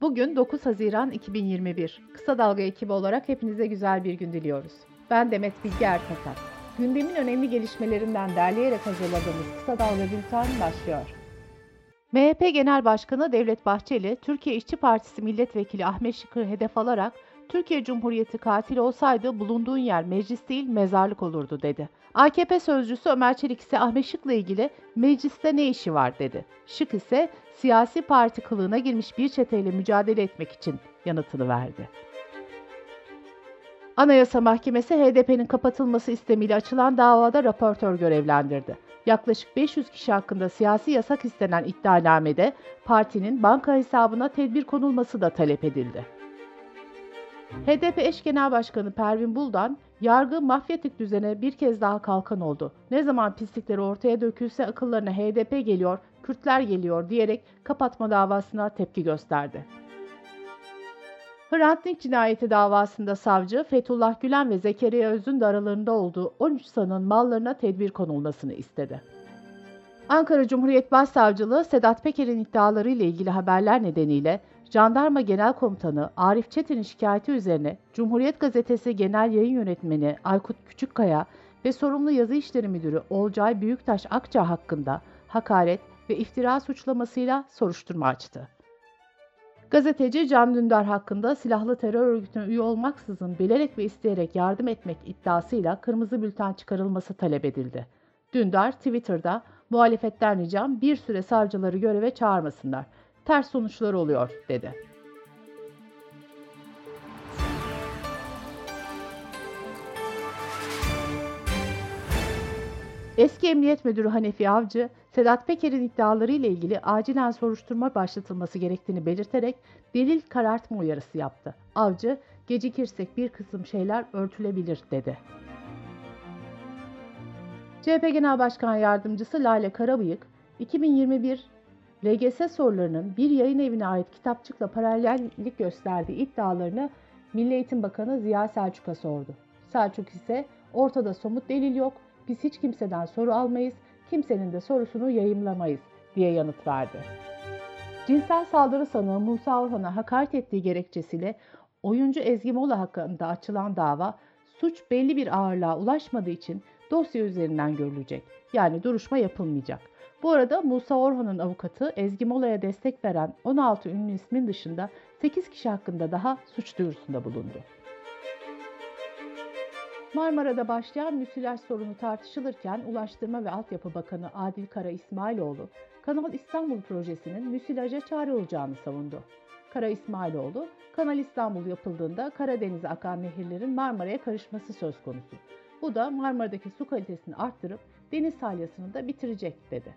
Bugün 9 Haziran 2021. Kısa Dalga ekibi olarak hepinize güzel bir gün diliyoruz. Ben Demet Bilge Erkasap. Gündemin önemli gelişmelerinden derleyerek hazırladığımız Kısa Dalga Bülten başlıyor. MHP Genel Başkanı Devlet Bahçeli, Türkiye İşçi Partisi Milletvekili Ahmet Şıkır'ı hedef alarak Türkiye Cumhuriyeti katil olsaydı bulunduğun yer meclis değil mezarlık olurdu dedi. AKP sözcüsü Ömer Çelik ise Ahmet Şık'la ilgili mecliste ne işi var dedi. Şık ise siyasi parti kılığına girmiş bir çeteyle mücadele etmek için yanıtını verdi. Anayasa Mahkemesi HDP'nin kapatılması istemiyle açılan davada raportör görevlendirdi. Yaklaşık 500 kişi hakkında siyasi yasak istenen iddianamede partinin banka hesabına tedbir konulması da talep edildi. HDP eş genel başkanı Pervin Buldan, yargı mafyatik düzene bir kez daha kalkan oldu. Ne zaman pislikleri ortaya dökülse akıllarına HDP geliyor, Kürtler geliyor diyerek kapatma davasına tepki gösterdi. Hrant Dink cinayeti davasında savcı Fethullah Gülen ve Zekeriya Öz'ün de aralarında olduğu 13 sanığın mallarına tedbir konulmasını istedi. Ankara Cumhuriyet Başsavcılığı Sedat Peker'in iddiaları ile ilgili haberler nedeniyle Jandarma Genel Komutanı Arif Çetin'in şikayeti üzerine Cumhuriyet Gazetesi Genel Yayın Yönetmeni Aykut Küçükkaya ve sorumlu yazı işleri müdürü Olcay Büyüktaş Akça hakkında hakaret ve iftira suçlamasıyla soruşturma açtı. Gazeteci Can Dündar hakkında silahlı terör örgütüne üye olmaksızın bilerek ve isteyerek yardım etmek iddiasıyla kırmızı bülten çıkarılması talep edildi. Dündar Twitter'da muhalefetten ricam bir süre savcıları göreve çağırmasınlar ters sonuçlar oluyor dedi. Eski Emniyet Müdürü Hanefi Avcı, Sedat Peker'in iddiaları ile ilgili acilen soruşturma başlatılması gerektiğini belirterek delil karartma uyarısı yaptı. Avcı, gecikirsek bir kısım şeyler örtülebilir dedi. CHP Genel Başkan Yardımcısı Lale Karabıyık, 2021 LGS sorularının bir yayın evine ait kitapçıkla paralellik gösterdiği iddialarını Milli Eğitim Bakanı Ziya Selçuk'a sordu. Selçuk ise ortada somut delil yok, biz hiç kimseden soru almayız, kimsenin de sorusunu yayımlamayız diye yanıt verdi. Cinsel saldırı sanığı Musa Orhan'a hakaret ettiği gerekçesiyle oyuncu Ezgi Mola hakkında açılan dava suç belli bir ağırlığa ulaşmadığı için dosya üzerinden görülecek. Yani duruşma yapılmayacak. Bu arada Musa Orhan'ın avukatı Ezgi Mola'ya destek veren 16 ünlü ismin dışında 8 kişi hakkında daha suç duyurusunda bulundu. Marmara'da başlayan müsilaj sorunu tartışılırken Ulaştırma ve Altyapı Bakanı Adil Kara İsmailoğlu, Kanal İstanbul projesinin müsilaja çare olacağını savundu. Kara İsmailoğlu, Kanal İstanbul yapıldığında Karadeniz'e akan nehirlerin Marmara'ya karışması söz konusu. Bu da Marmara'daki su kalitesini arttırıp deniz salyasını da bitirecek dedi.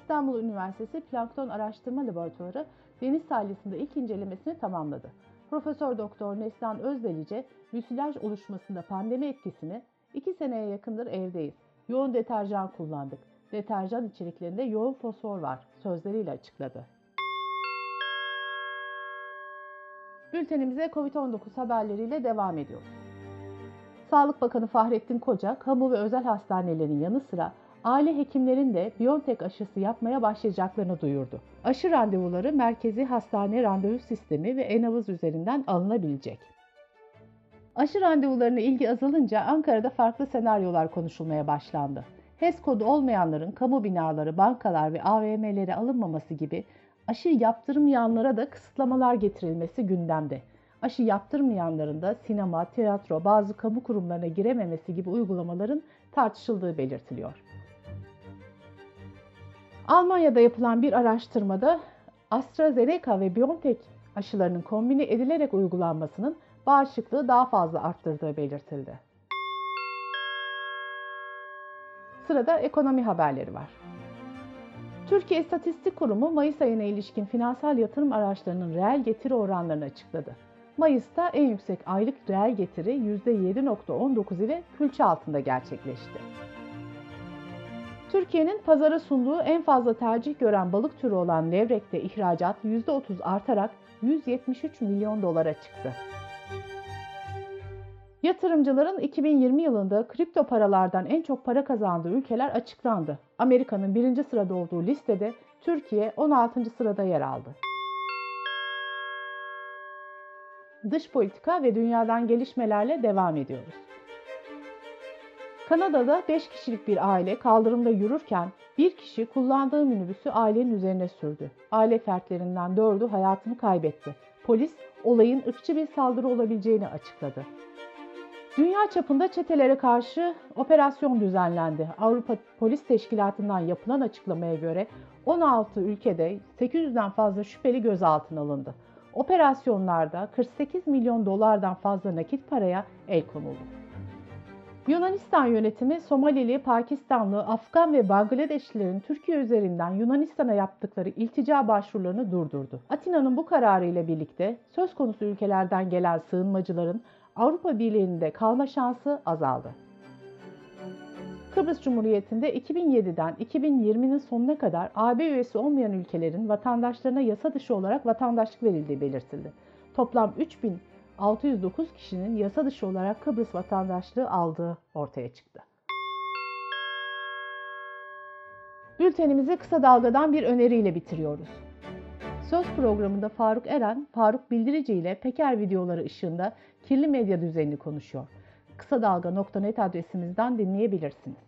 İstanbul Üniversitesi Plankton Araştırma Laboratuvarı deniz salyasında ilk incelemesini tamamladı. Profesör Doktor Neslihan Özdelice, müsilaj oluşmasında pandemi etkisini iki seneye yakındır evdeyiz. Yoğun deterjan kullandık. Deterjan içeriklerinde yoğun fosfor var sözleriyle açıkladı. Bültenimize COVID-19 haberleriyle devam ediyoruz. Sağlık Bakanı Fahrettin Koca, kamu ve özel hastanelerin yanı sıra aile hekimlerin de Biontech aşısı yapmaya başlayacaklarını duyurdu. Aşı randevuları merkezi hastane randevu sistemi ve Enavız üzerinden alınabilecek. Aşı randevularına ilgi azalınca Ankara'da farklı senaryolar konuşulmaya başlandı. HES kodu olmayanların kamu binaları, bankalar ve AVM'lere alınmaması gibi aşı yaptırmayanlara da kısıtlamalar getirilmesi gündemde aşı yaptırmayanların da sinema, tiyatro, bazı kamu kurumlarına girememesi gibi uygulamaların tartışıldığı belirtiliyor. Almanya'da yapılan bir araştırmada AstraZeneca ve BioNTech aşılarının kombine edilerek uygulanmasının bağışıklığı daha fazla arttırdığı belirtildi. Sırada ekonomi haberleri var. Türkiye İstatistik Kurumu Mayıs ayına ilişkin finansal yatırım araçlarının reel getiri oranlarını açıkladı. Mayıs'ta en yüksek aylık reel getiri %7.19 ile külçe altında gerçekleşti. Türkiye'nin pazara sunduğu en fazla tercih gören balık türü olan levrekte ihracat %30 artarak 173 milyon dolara çıktı. Yatırımcıların 2020 yılında kripto paralardan en çok para kazandığı ülkeler açıklandı. Amerika'nın birinci sırada olduğu listede Türkiye 16. sırada yer aldı. Dış politika ve dünyadan gelişmelerle devam ediyoruz. Kanada'da 5 kişilik bir aile kaldırımda yürürken bir kişi kullandığı minibüsü ailenin üzerine sürdü. Aile fertlerinden dördü hayatını kaybetti. Polis olayın ırkçı bir saldırı olabileceğini açıkladı. Dünya çapında çetelere karşı operasyon düzenlendi. Avrupa Polis Teşkilatı'ndan yapılan açıklamaya göre 16 ülkede 800'den fazla şüpheli gözaltına alındı. Operasyonlarda 48 milyon dolardan fazla nakit paraya el konuldu. Yunanistan yönetimi Somalili, Pakistanlı, Afgan ve Bangladeşlilerin Türkiye üzerinden Yunanistan'a yaptıkları iltica başvurularını durdurdu. Atina'nın bu kararı ile birlikte söz konusu ülkelerden gelen sığınmacıların Avrupa Birliği'nde kalma şansı azaldı. Kıbrıs Cumhuriyeti'nde 2007'den 2020'nin sonuna kadar AB üyesi olmayan ülkelerin vatandaşlarına yasa dışı olarak vatandaşlık verildiği belirtildi. Toplam 3609 kişinin yasa dışı olarak Kıbrıs vatandaşlığı aldığı ortaya çıktı. Bültenimizi kısa dalgadan bir öneriyle bitiriyoruz. Söz programında Faruk Eren, Faruk Bildirici ile Peker videoları ışığında kirli medya düzenini konuşuyor. Kısa Dalga.net adresimizden dinleyebilirsiniz.